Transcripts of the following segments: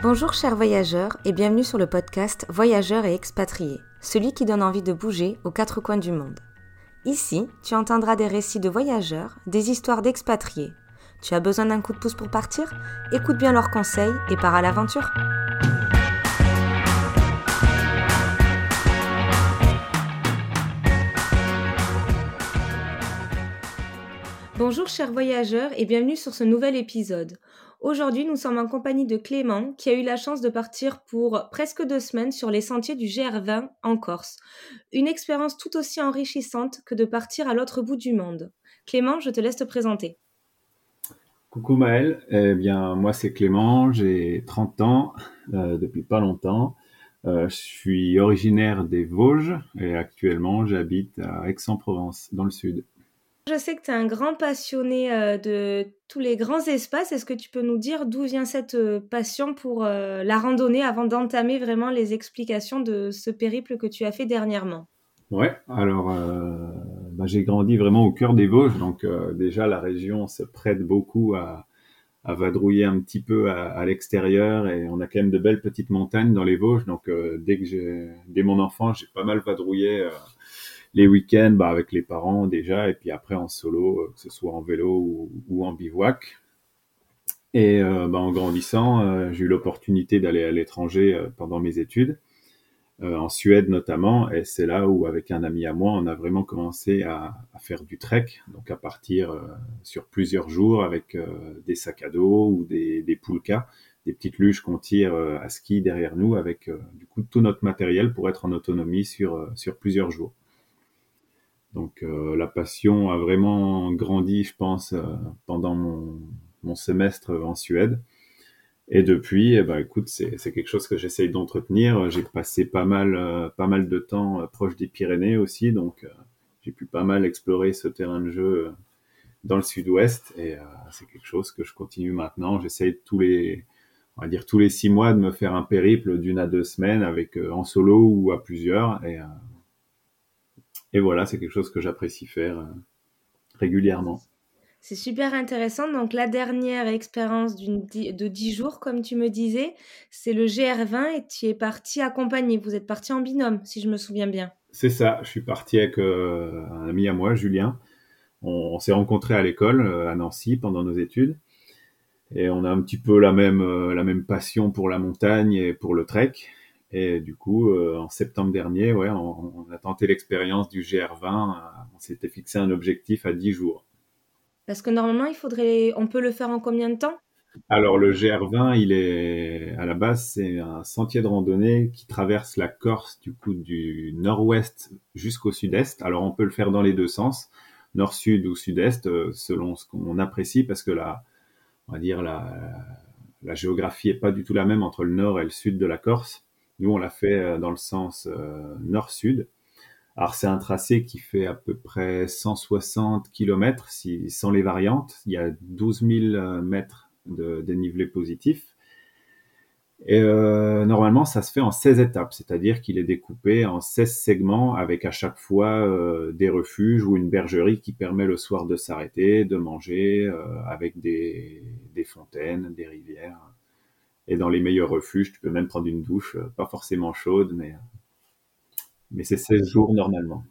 Bonjour chers voyageurs et bienvenue sur le podcast Voyageurs et expatriés, celui qui donne envie de bouger aux quatre coins du monde. Ici, tu entendras des récits de voyageurs, des histoires d'expatriés. Tu as besoin d'un coup de pouce pour partir? Écoute bien leurs conseils et pars à l'aventure. Bonjour chers voyageurs et bienvenue sur ce nouvel épisode. Aujourd'hui, nous sommes en compagnie de Clément, qui a eu la chance de partir pour presque deux semaines sur les sentiers du GR20 en Corse. Une expérience tout aussi enrichissante que de partir à l'autre bout du monde. Clément, je te laisse te présenter. Coucou Maël, eh bien moi c'est Clément, j'ai 30 ans, euh, depuis pas longtemps. Euh, je suis originaire des Vosges et actuellement j'habite à Aix-en-Provence, dans le sud. Je sais que tu es un grand passionné euh, de tous les grands espaces. Est-ce que tu peux nous dire d'où vient cette euh, passion pour euh, la randonnée avant d'entamer vraiment les explications de ce périple que tu as fait dernièrement? Ouais, alors bah, j'ai grandi vraiment au cœur des Vosges, donc déjà la région se prête beaucoup à, vadrouiller un petit peu à, l'extérieur et on a quand même de belles petites montagnes dans les Vosges, donc dès que dès mon enfance, j'ai pas mal vadrouillé les week-ends bah, avec les parents déjà, et puis après en solo, euh, que ce soit en vélo ou, en bivouac. Et euh, bah, en grandissant, euh, j'ai eu l'opportunité d'aller à l'étranger pendant mes études, en Suède notamment, et c'est là où avec un ami à moi, on a vraiment commencé à, faire du trek, donc à partir sur plusieurs jours avec des sacs à dos ou des, des poulkas, des petites luges qu'on tire à ski derrière nous avec du coup tout notre matériel pour être en autonomie sur, sur plusieurs jours. Donc euh, la passion a vraiment grandi, je pense, euh, pendant mon, semestre en Suède. Et depuis, eh ben, écoute, c'est quelque chose que j'essaye d'entretenir. J'ai passé pas mal, euh, pas mal de temps proche des Pyrénées aussi, donc j'ai pu pas mal explorer ce terrain de jeu dans le sud-ouest. Et c'est quelque chose que je continue maintenant. J'essaye tous les, on va dire tous les six mois de me faire un périple d'une à deux semaines avec en solo ou à plusieurs. Et et voilà, c'est quelque chose que j'apprécie faire euh, régulièrement. C'est super intéressant. Donc la dernière expérience de 10 jours, comme tu me disais, c'est le GR20 et tu es parti accompagné. Vous êtes parti en binôme, si je me souviens bien. C'est ça, je suis parti avec euh, un ami à moi, Julien. On, s'est rencontrés à l'école euh, à Nancy pendant nos études. Et on a un petit peu la même, la même passion pour la montagne et pour le trek. Et du coup, euh, en septembre dernier, ouais, on, on a tenté l'expérience du GR20. Euh, on s'était fixé un objectif à 10 jours. Parce que normalement, il faudrait, on peut le faire en combien de temps? Alors le GR20, il est à la base, c'est un sentier de randonnée qui traverse la Corse du coup du nord-ouest jusqu'au sud-est. Alors on peut le faire dans les deux sens, nord-sud ou sud-est, euh, selon ce qu'on apprécie, parce que la, on va dire la, la géographie est pas du tout la même entre le nord et le sud de la Corse. Nous, on l'a fait euh, dans le sens euh, nord-sud. Alors, c'est un tracé qui fait à peu près 160 km sans les variantes. Il y a 12 000 euh, mètres de dénivelé positif. Et normalement, ça se fait en 16 étapes, c'est-à-dire qu'il est découpé en 16 segments avec à chaque fois des refuges ou une bergerie qui permet le soir de s'arrêter, de manger, avec des, fontaines, des rivières. Et dans les meilleurs refuges, tu peux même prendre une douche, euh, pas forcément chaude, mais, mais c'est 16 jours normalement.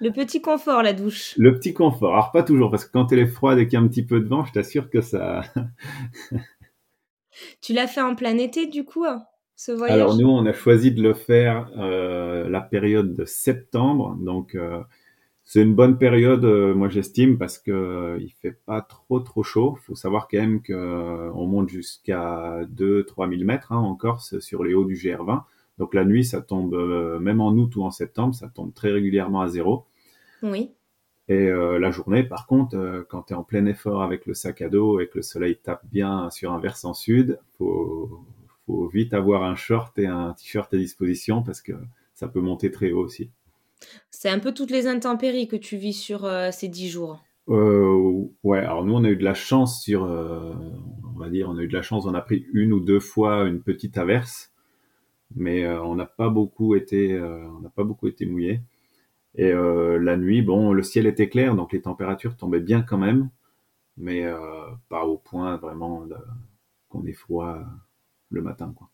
Le petit confort, la douche. Le petit confort. Alors, pas toujours, parce que quand elle est froide et qu'il y a un petit peu de vent, je t'assure que ça. tu l'as fait en plein été, du coup, hein, ce voyage? Alors, nous, on a choisi de le faire euh, la période de septembre. Donc, euh, c'est une bonne période, euh, moi j'estime, parce que euh, il fait pas trop trop chaud. Faut savoir quand même qu'on euh, monte jusqu'à 2-3 000 mètres hein, en Corse sur les hauts du GR20. Donc la nuit, ça tombe, même en août ou en septembre, ça tombe très régulièrement à zéro. Oui. Et la journée, par contre, quand tu es en plein effort avec le sac à dos et que le soleil tape bien sur un versant sud, faut, faut vite avoir un short et un t-shirt à disposition parce que ça peut monter très haut aussi. C'est un peu toutes les intempéries que tu vis sur euh, ces dix jours. Euh, ouais, alors nous on a eu de la chance sur, euh, on va dire, on a eu de la chance, on a pris une ou deux fois une petite averse, mais on n'a pas beaucoup été, on n'a pas beaucoup été mouillé. Et la nuit, bon, le ciel était clair, donc les températures tombaient bien quand même, mais pas au point vraiment qu'on ait froid le matin. Quoi.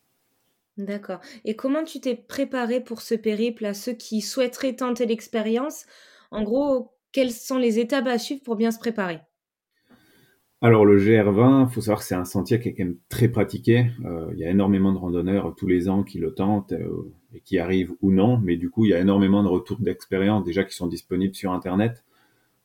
D'accord. Et comment tu t'es préparé pour ce périple à ceux qui souhaiteraient tenter l'expérience? En gros, quelles sont les étapes à suivre pour bien se préparer? Alors le GR20, il faut savoir que c'est un sentier qui est quand même très pratiqué. Euh, il y a énormément de randonneurs tous les ans qui le tentent euh, et qui arrivent ou non, mais du coup il y a énormément de retours d'expérience déjà qui sont disponibles sur Internet,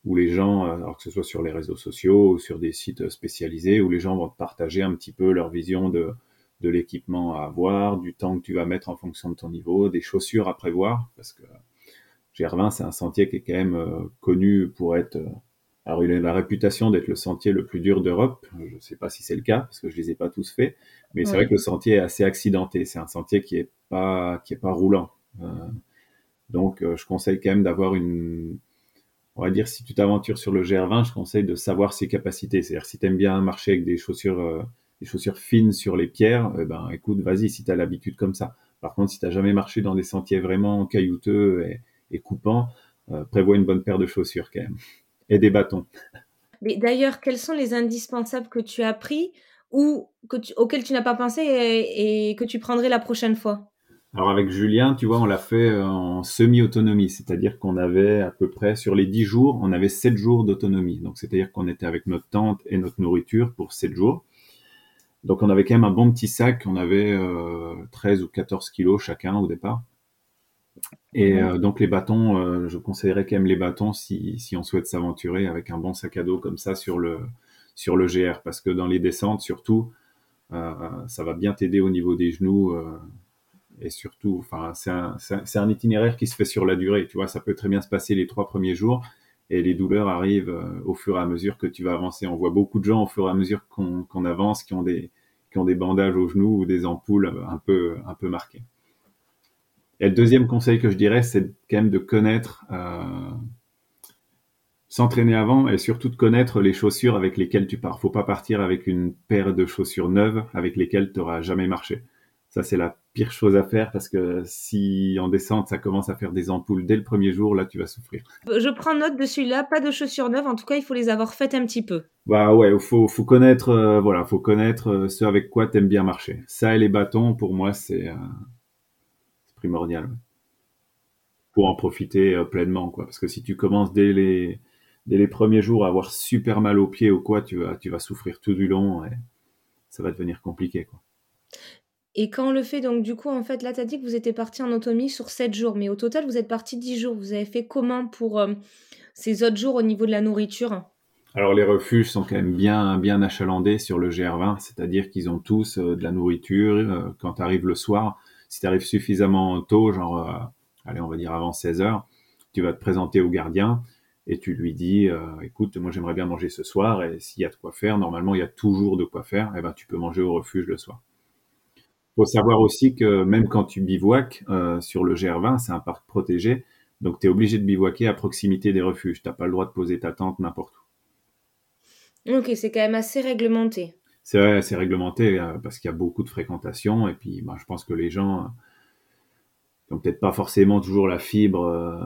où les gens, euh, alors que ce soit sur les réseaux sociaux ou sur des sites spécialisés, où les gens vont partager un petit peu leur vision de, de l'équipement à avoir, du temps que tu vas mettre en fonction de ton niveau, des chaussures à prévoir, parce que GR20 c'est un sentier qui est quand même connu pour être alors, il a la réputation d'être le sentier le plus dur d'Europe. Je ne sais pas si c'est le cas, parce que je les ai pas tous faits. Mais c'est vrai que le sentier est assez accidenté. C'est un sentier qui est pas, qui est pas roulant. Euh, donc, euh, je conseille quand même d'avoir une, on va dire, si tu t'aventures sur le GR20, je conseille de savoir ses capacités. C'est-à-dire, si tu aimes bien marcher avec des chaussures, euh, des chaussures fines sur les pierres, eh ben, écoute, vas-y, si tu as l'habitude comme ça. Par contre, si tu jamais marché dans des sentiers vraiment caillouteux et, et coupants, prévois une bonne paire de chaussures quand même et des bâtons. Mais d'ailleurs, quels sont les indispensables que tu as pris ou que auxquels tu n'as pas pensé et, que tu prendrais la prochaine fois? Alors avec Julien, tu vois, on l'a fait en semi-autonomie, c'est-à-dire qu'on avait à peu près, sur les 10 jours, on avait 7 jours d'autonomie. Donc c'est-à-dire qu'on était avec notre tente et notre nourriture pour 7 jours. Donc on avait quand même un bon petit sac, on avait euh, 13 ou 14 kilos chacun au départ. Et euh, donc les bâtons, euh, je conseillerais quand même les bâtons si, si on souhaite s'aventurer avec un bon sac à dos comme ça sur le, sur le GR, parce que dans les descentes surtout, euh, ça va bien t'aider au niveau des genoux. et surtout, enfin, c'est un, un, itinéraire qui se fait sur la durée. Tu vois, ça peut très bien se passer les trois premiers jours et les douleurs arrivent au fur et à mesure que tu vas avancer. On voit beaucoup de gens au fur et à mesure qu'on avance qui ont des bandages aux genoux ou des ampoules un peu un peu marquées. Et le deuxième conseil que je dirais, c'est quand même de connaître, euh, s'entraîner avant et surtout de connaître les chaussures avec lesquelles tu pars. Faut pas partir avec une paire de chaussures neuves avec lesquelles tu n'auras jamais marché. Ça, c'est la pire chose à faire parce que si en descente, ça commence à faire des ampoules dès le premier jour, là, tu vas souffrir. Je prends note de celui-là, pas de chaussures neuves. En tout cas, il faut les avoir faites un petit peu. Bah ouais, faut, faut connaître, euh, voilà, faut connaître euh, ce avec quoi tu aimes bien marcher. Ça et les bâtons, pour moi, c'est, euh, primordial pour en profiter euh, pleinement quoi parce que si tu commences dès les dès les premiers jours à avoir super mal aux pieds ou quoi tu vas tu vas souffrir tout du long et ça va devenir compliqué quoi et quand on le fait, donc du coup, en fait, là, tu as dit que vous étiez parti en autonomie sur 7 jours, mais au total, vous êtes parti 10 jours. Vous avez fait comment pour euh, ces autres jours au niveau de la nourriture? Alors, les refuges sont quand même bien, bien achalandés sur le GR20, c'est-à-dire qu'ils ont tous euh, de la nourriture. quand tu arrives le soir, si tu arrives suffisamment tôt, genre, euh, allez, on va dire avant 16 heures, tu vas te présenter au gardien et tu lui dis, euh, écoute, moi j'aimerais bien manger ce soir et s'il y a de quoi faire, normalement il y a toujours de quoi faire, et eh ben tu peux manger au refuge le soir. Faut savoir aussi que même quand tu bivouaques euh, sur le GR20, c'est un parc protégé, donc tu es obligé de bivouaquer à proximité des refuges. Tu n'as pas le droit de poser ta tente n'importe où. Ok, c'est quand même assez réglementé c'est vrai, c'est réglementé euh, parce qu'il y a beaucoup de fréquentation et puis bah, je pense que les gens n'ont peut-être pas forcément toujours la fibre euh,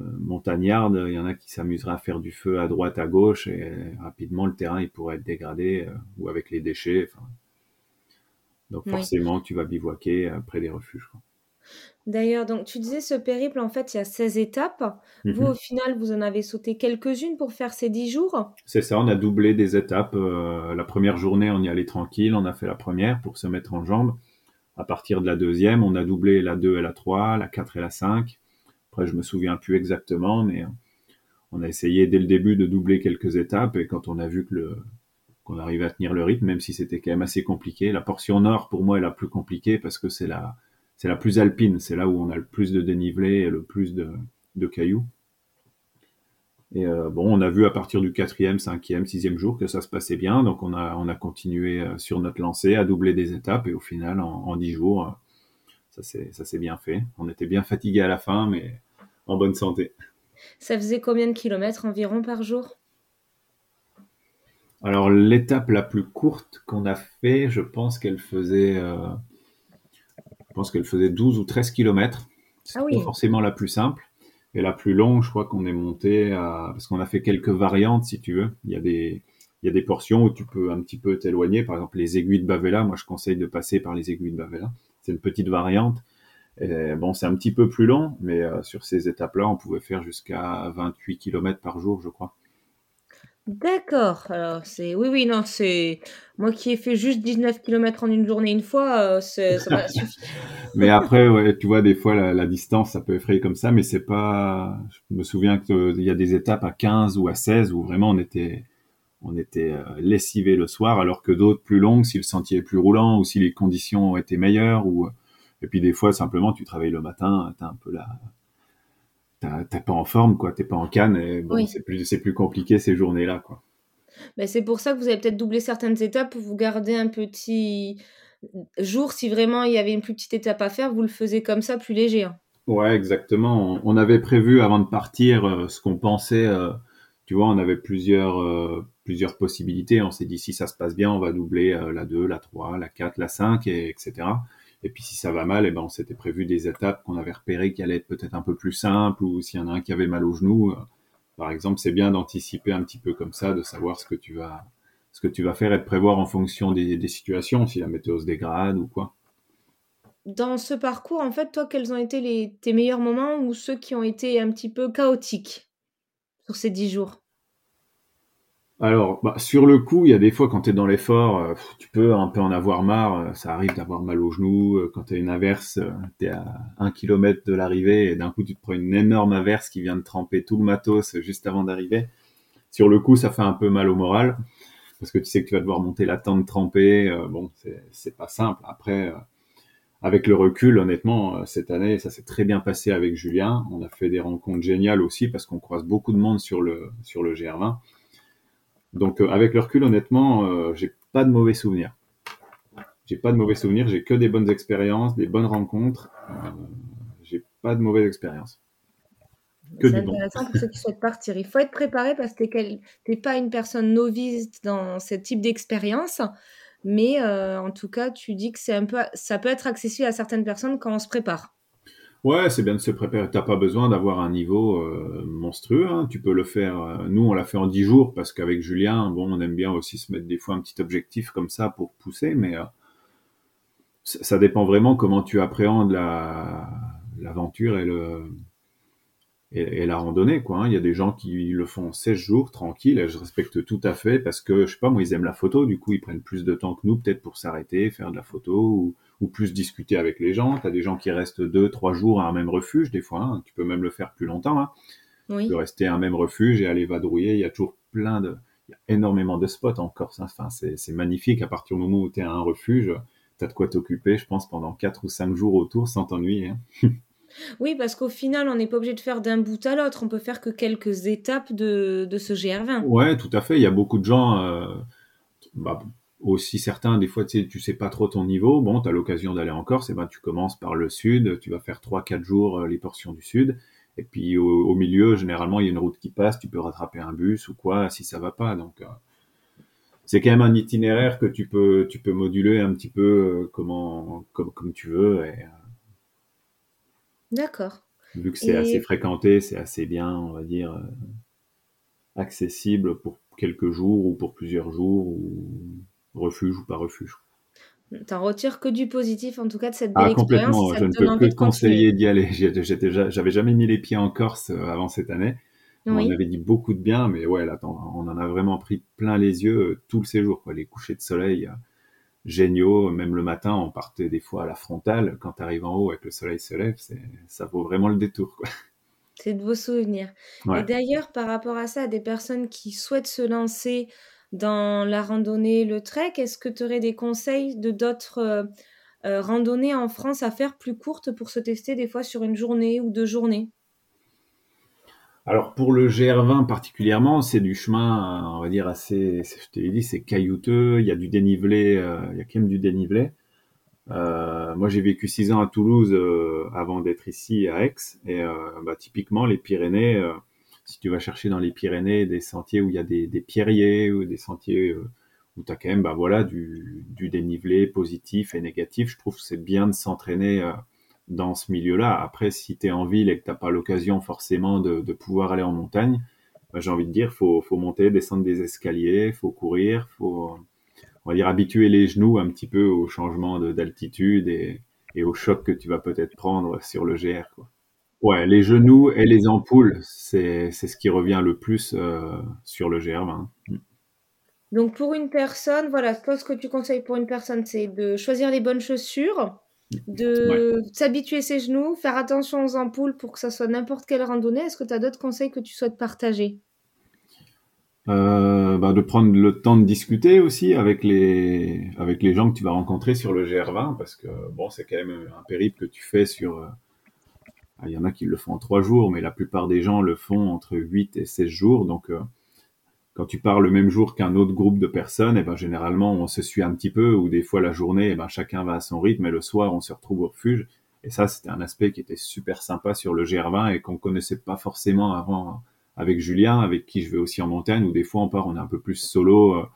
euh, montagnarde. Il y en a qui s'amuseraient à faire du feu à droite, à gauche et rapidement le terrain il pourrait être dégradé ou avec les déchets. Donc forcément tu vas bivouaquer près des refuges. D'ailleurs, donc tu disais ce périple, en fait, il y a 16 étapes. Vous, mhm. au final, vous en avez sauté quelques-unes pour faire ces 10 jours? C'est ça, on a doublé des étapes. Euh, la première journée, on y allait tranquille, on a fait la première pour se mettre en jambes. À partir de la deuxième, on a doublé la 2 et la 3, la 4 et la 5. Après, je me souviens plus exactement, mais on a essayé dès le début de doubler quelques étapes et quand on a vu que le qu'on arrivait à tenir le rythme, même si c'était quand même assez compliqué. La portion nord, pour moi, est la plus compliquée parce que c'est la, c'est la plus alpine, c'est là où on a le plus de dénivelé et le plus de, cailloux. Et euh, bon, on a vu à partir du quatrième, cinquième, sixième jour que ça se passait bien, donc on a, on a continué euh, sur notre lancée à doubler des étapes et au final, en, dix jours, euh, ça s'est bien fait. On était bien fatigué à la fin, mais en bonne santé. Ça faisait combien de kilomètres environ par jour? Alors l'étape la plus courte qu'on a fait, je pense qu'elle faisait je pense qu'elle faisait 12 ou 13 km. C'est ah forcément la plus simple. Et la plus longue, je crois qu'on est monté à, parce qu'on a fait quelques variantes, si tu veux. Il y a des, il y a des portions où tu peux un petit peu t'éloigner. Par exemple, les aiguilles de Bavella, moi je conseille de passer par les aiguilles de Bavella. C'est une petite variante. Et bon, c'est un petit peu plus long, mais euh, sur ces étapes-là, on pouvait faire jusqu'à 28 km par jour, je crois. D'accord. Alors c'est oui, oui, non, c'est moi qui ai fait juste 19 km en une journée une fois, euh, ça m'a suffi. mais après, ouais, tu vois, des fois la, la, distance, ça peut effrayer comme ça, mais c'est pas. Je me souviens qu'il y a des étapes à 15 ou à 16 où vraiment on était on était euh, lessivé le soir, alors que d'autres plus longues, si le sentier est plus roulant ou si les conditions été meilleures. Ou... Et puis des fois, simplement, tu travailles le matin, t'as un peu la... T'es pas en forme, quoi, t'es pas en canne, et bon, c'est plus, plus compliqué ces journées-là, quoi. Ben, c'est pour ça que vous avez peut-être doublé certaines étapes pour vous garder un petit jour. Si vraiment il y avait une plus petite étape à faire, vous le faisiez comme ça, plus léger. Hein. Ouais, exactement. On, avait prévu avant de partir euh, ce qu'on pensait. Euh, tu vois, on avait plusieurs, euh, plusieurs possibilités. On s'est dit, si ça se passe bien, on va doubler la 2, la 3, la 4, la 5, et, etc. Et puis si ça va mal, eh ben, on s'était prévu des étapes qu'on avait repérées qui allaient être peut-être un peu plus simples, ou s'il y en a un qui avait mal au genou, euh, par exemple, c'est bien d'anticiper un petit peu comme ça, de savoir ce que tu vas, faire et de prévoir en fonction des, situations, si la météo se dégrade ou quoi. Dans ce parcours, en fait, toi, quels ont été tes meilleurs moments ou ceux qui ont été un petit peu chaotiques sur ces dix jours? Alors, bah, sur le coup, il y a des fois quand tu es dans l'effort, euh, tu peux un peu en avoir marre. Euh, ça arrive d'avoir mal au genou. Euh, quand tu as une averse, tu à un kilomètre de l'arrivée et d'un coup, tu te prends une énorme averse qui vient de tremper tout le matos juste avant d'arriver. Sur le coup, ça fait un peu mal au moral parce que tu sais que tu vas devoir monter la tente trempée. bon, c'est pas simple. Après, avec le recul, honnêtement, cette année, ça s'est très bien passé avec Julien. On a fait des rencontres géniales aussi parce qu'on croise beaucoup de monde sur le, sur le GR20. Donc euh, avec le recul, honnêtement, euh, j'ai pas de mauvais souvenirs. J'ai pas de mauvais souvenirs, j'ai que des bonnes expériences, des bonnes rencontres. Euh, j'ai pas de mauvaises expériences. C'est intéressant pour ceux qui souhaitent partir. Il faut être préparé parce que tu n'es pas une personne novice dans ce type d'expérience. Mais en tout cas, tu dis que c'est un peu, ça peut être accessible à certaines personnes quand on se prépare. Ouais, c'est bien de se préparer. T'as pas besoin d'avoir un niveau euh, monstrueux. Hein. Tu peux le faire. Euh, nous, on l'a fait en 10 jours parce qu'avec Julien, bon, on aime bien aussi se mettre des fois un petit objectif comme ça pour pousser, mais euh, ça dépend vraiment comment tu appréhendes la l'aventure et le et, la randonnée, quoi. Hein. Il y a des gens qui le font 16 jours tranquille, et je respecte tout à fait parce que je sais pas, moi, ils aiment la photo. Du coup, ils prennent plus de temps que nous, peut-être pour s'arrêter, faire de la photo ou ou plus discuter avec les gens. Tu as des gens qui restent deux, trois jours à un même refuge, des fois. Hein. Tu peux même le faire plus longtemps. Hein. Tu peux rester à un même refuge et aller vadrouiller. Il y a toujours plein de... Il y a énormément de spots en Corse. Hein. Enfin, c'est magnifique. À partir du moment où tu es à un refuge, tu as de quoi t'occuper, je pense, pendant quatre ou cinq jours autour sans t'ennuyer. Hein. Oui, parce qu'au final, on n'est pas obligé de faire d'un bout à l'autre. On peut faire que quelques étapes de, de ce GR20. Ouais, tout à fait. Il y a beaucoup de gens... Euh, bah, aussi certains, des fois, tu sais, tu sais pas trop ton niveau. Bon, tu as l'occasion d'aller en Corse, et ben tu commences par le sud, tu vas faire 3-4 jours euh, les portions du sud, et puis au, milieu, généralement, il y a une route qui passe, tu peux rattraper un bus ou quoi, si ça va pas. Donc, euh, c'est quand même un itinéraire que tu peux, tu peux moduler un petit peu euh, comment, comme, comme tu veux. D'accord. Vu que c'est assez fréquenté, c'est assez bien, on va dire, accessible pour quelques jours ou pour plusieurs jours. Ou refuge ou pas refuge. T'en retires que du positif, en tout cas, de cette belle ah, complètement. je ne peux que te conseiller d'y aller. J'avais jamais mis les pieds en Corse euh, avant cette année. On avait dit beaucoup de bien, mais ouais, là, on en a vraiment pris plein les yeux euh, tout le séjour. Quoi. Les couchers de soleil euh, géniaux, même le matin, on partait des fois à la frontale. Quand tu arrives en haut et que le soleil se lève, ça vaut vraiment le détour. C'est de beaux souvenirs. Et d'ailleurs, par rapport à ça, des personnes qui souhaitent se lancer dans la randonnée, le trek, est-ce que tu aurais des conseils de d'autres euh, euh, randonnées en France à faire plus courtes pour se tester des fois sur une journée ou deux journées? Alors pour le GR20 particulièrement, c'est du chemin, on va dire assez, je te l'ai dit, c'est caillouteux, il y a du dénivelé, euh, il y a quand même du dénivelé. moi j'ai vécu six ans à Toulouse avant d'être ici à Aix, et bah, typiquement les Pyrénées, si tu vas chercher dans les Pyrénées des sentiers où il y a des, pierriers ou des sentiers euh, où tu as quand même bah, voilà, du, dénivelé positif et négatif, je trouve que c'est bien de s'entraîner euh, dans ce milieu-là. Après, si tu es en ville et que tu n'as pas l'occasion forcément de, pouvoir aller en montagne, bah, j'ai envie de dire, faut, faut monter, descendre des escaliers, faut courir, faut, on va dire, habituer les genoux un petit peu au changement d'altitude et, et au choc que tu vas peut-être prendre sur le GR. Ouais, les genoux et les ampoules, c'est ce qui revient le plus euh, sur le GR20. Donc pour une personne, voilà, ce que tu conseilles pour une personne, c'est de choisir les bonnes chaussures, de s'habituer ses genoux, faire attention aux ampoules pour que ça soit n'importe quelle randonnée. Est-ce que tu as d'autres conseils que tu souhaites partager? Euh, bah, de prendre le temps de discuter aussi avec les avec les gens que tu vas rencontrer sur le GR20 parce que bon c'est quand même un périple que tu fais sur euh, il y en a qui le font en trois jours mais la plupart des gens le font entre 8 et 16 jours donc euh, quand tu pars le même jour qu'un autre groupe de personnes, eh ben généralement on se suit un petit peu, ou des fois la journée, eh ben chacun va à son rythme, et le soir on se retrouve au refuge. Et ça, c'était un aspect qui était super sympa sur le GR20 et qu'on connaissait pas forcément avant avec Julien, avec qui je vais aussi en montagne, où des fois on part, on est un peu plus solo, euh,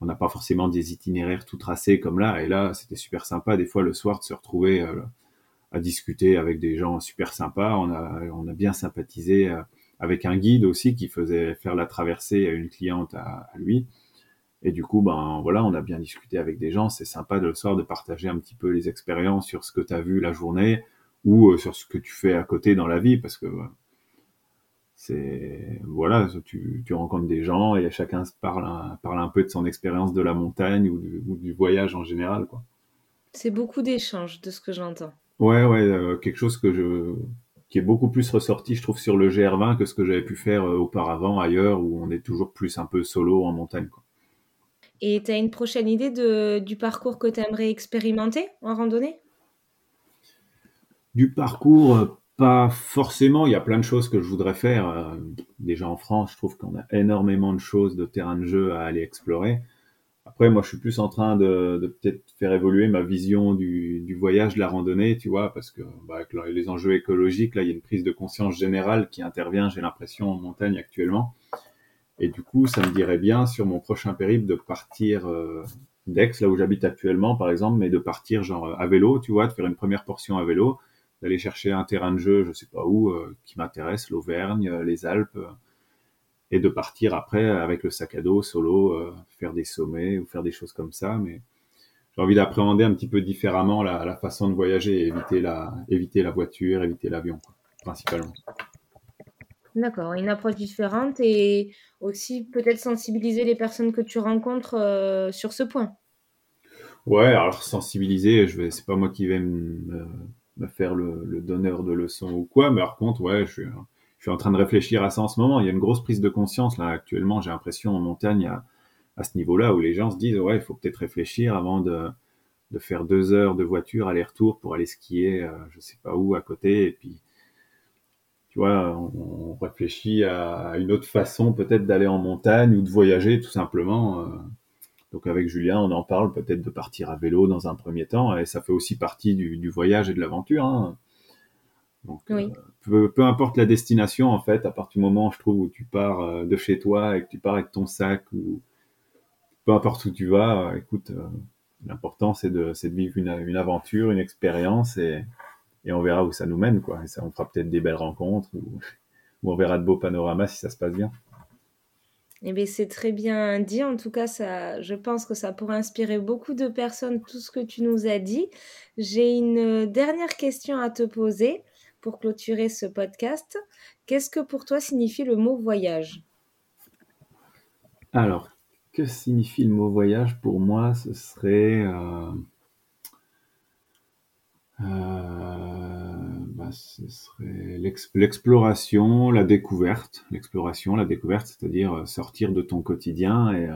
on n'a pas forcément des itinéraires tout tracés comme là. Et là, c'était super sympa des fois le soir de se retrouver euh, à discuter avec des gens super sympas. On a, bien sympathisé. Euh, avec un guide aussi qui faisait faire la traversée à une cliente à, lui. Et du coup, ben voilà, on a bien discuté avec des gens. C'est sympa de le soir de partager un petit peu les expériences sur ce que tu as vu la journée ou euh, sur ce que tu fais à côté dans la vie, parce que c'est voilà, tu, rencontres des gens et chacun se parle un, parle un peu de son expérience de la montagne ou du, ou du voyage en général, quoi. C'est beaucoup d'échanges de ce que j'entends. Ouais, ouais, euh, quelque chose que je qui est beaucoup plus ressorti, je trouve, sur le GR20 que ce que j'avais pu faire euh, auparavant ailleurs, où on est toujours plus un peu solo en montagne. Quoi. Et tu as une prochaine idée de, du parcours que tu aimerais expérimenter en randonnée? Du parcours, euh, pas forcément. Il y a plein de choses que je voudrais faire. Déjà en France, je trouve qu'on a énormément de choses, de terrains de jeu à aller explorer. Après, moi, je suis plus en train de, de peut-être faire évoluer ma vision du, du, voyage, de la randonnée, tu vois, parce que bah, avec les enjeux écologiques, là, il y a une prise de conscience générale qui intervient, j'ai l'impression, en montagne actuellement. Et du coup, ça me dirait bien sur mon prochain périple de partir euh, d'Aix, là où j'habite actuellement, par exemple, mais de partir genre à vélo, tu vois, de faire une première portion à vélo, d'aller chercher un terrain de jeu, je sais pas où, euh, qui m'intéresse, l'Auvergne, les Alpes et de partir après avec le sac à dos solo, euh, faire des sommets ou faire des choses comme ça. Mais j'ai envie d'appréhender un petit peu différemment la, la, façon de voyager et éviter la, éviter la voiture, éviter l'avion, principalement. D'accord, une approche différente et aussi peut-être sensibiliser les personnes que tu rencontres euh, sur ce point. Ouais, alors sensibiliser, je vais, c'est pas moi qui vais me, me faire le, le, donneur de leçons ou quoi, mais par contre, ouais, je suis, je suis en train de réfléchir à ça en ce moment. Il y a une grosse prise de conscience là actuellement. J'ai l'impression en montagne à, à ce niveau-là où les gens se disent ouais, il faut peut-être réfléchir avant de, de faire deux heures de voiture aller-retour pour aller skier, euh, je sais pas où à côté. Et puis, tu vois, on, réfléchit à une autre façon peut-être d'aller en montagne ou de voyager tout simplement. Euh. Donc avec Julien, on en parle peut-être de partir à vélo dans un premier temps, et ça fait aussi partie du, du voyage et de l'aventure. Hein. Donc, oui. euh, peu, importe la destination, en fait, à partir du moment, je trouve, où tu pars euh, de chez toi et que tu pars avec ton sac ou peu importe où tu vas, euh, écoute, l'important c'est de, de, vivre une, une, aventure, une expérience et, et, on verra où ça nous mène, quoi. Et ça, on fera peut-être des belles rencontres ou, ou, on verra de beaux panoramas si ça se passe bien. Eh bien, c'est très bien dit. En tout cas, ça, je pense que ça pourrait inspirer beaucoup de personnes, tout ce que tu nous as dit. J'ai une dernière question à te poser pour clôturer ce podcast. Qu'est-ce que pour toi signifie le mot voyage? Alors, que signifie le mot voyage? Pour moi, ce serait, euh, euh, bah, l'exploration, la découverte. L'exploration, la découverte, c'est-à-dire euh, sortir de ton quotidien. Et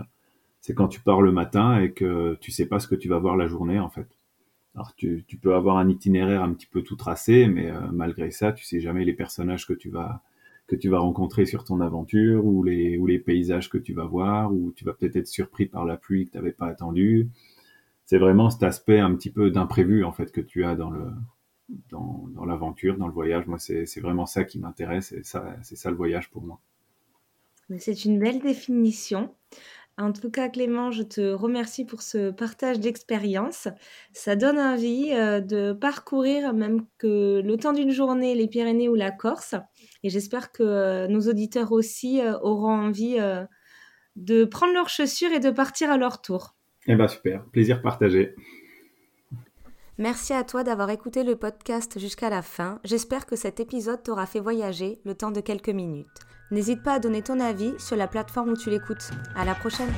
c'est quand tu pars le matin et que tu sais pas ce que tu vas voir la journée, en fait. Alors tu, peux avoir un itinéraire un petit peu tout tracé, mais euh, malgré ça, tu sais jamais les personnages que tu vas que tu vas rencontrer sur ton aventure ou les ou les paysages que tu vas voir ou tu vas peut-être être surpris par la pluie que tu n'avais pas attendu. C'est vraiment cet aspect un petit peu d'imprévu en fait que tu as dans le dans l'aventure, dans le voyage. Moi, c'est vraiment ça qui m'intéresse et ça c'est ça le voyage pour moi. C'est une belle définition. En tout cas, Clément, je te remercie pour ce partage d'expérience. Ça donne envie euh, de parcourir même que le temps d'une journée les Pyrénées ou la Corse. Et j'espère que euh, nos auditeurs aussi euh, auront envie de prendre leurs chaussures et de partir à leur tour. Eh bien super, plaisir partagé. Merci à toi d'avoir écouté le podcast jusqu'à la fin. J'espère que cet épisode t'aura fait voyager le temps de quelques minutes. N'hésite pas à donner ton avis sur la plateforme où tu l'écoutes. À la prochaine!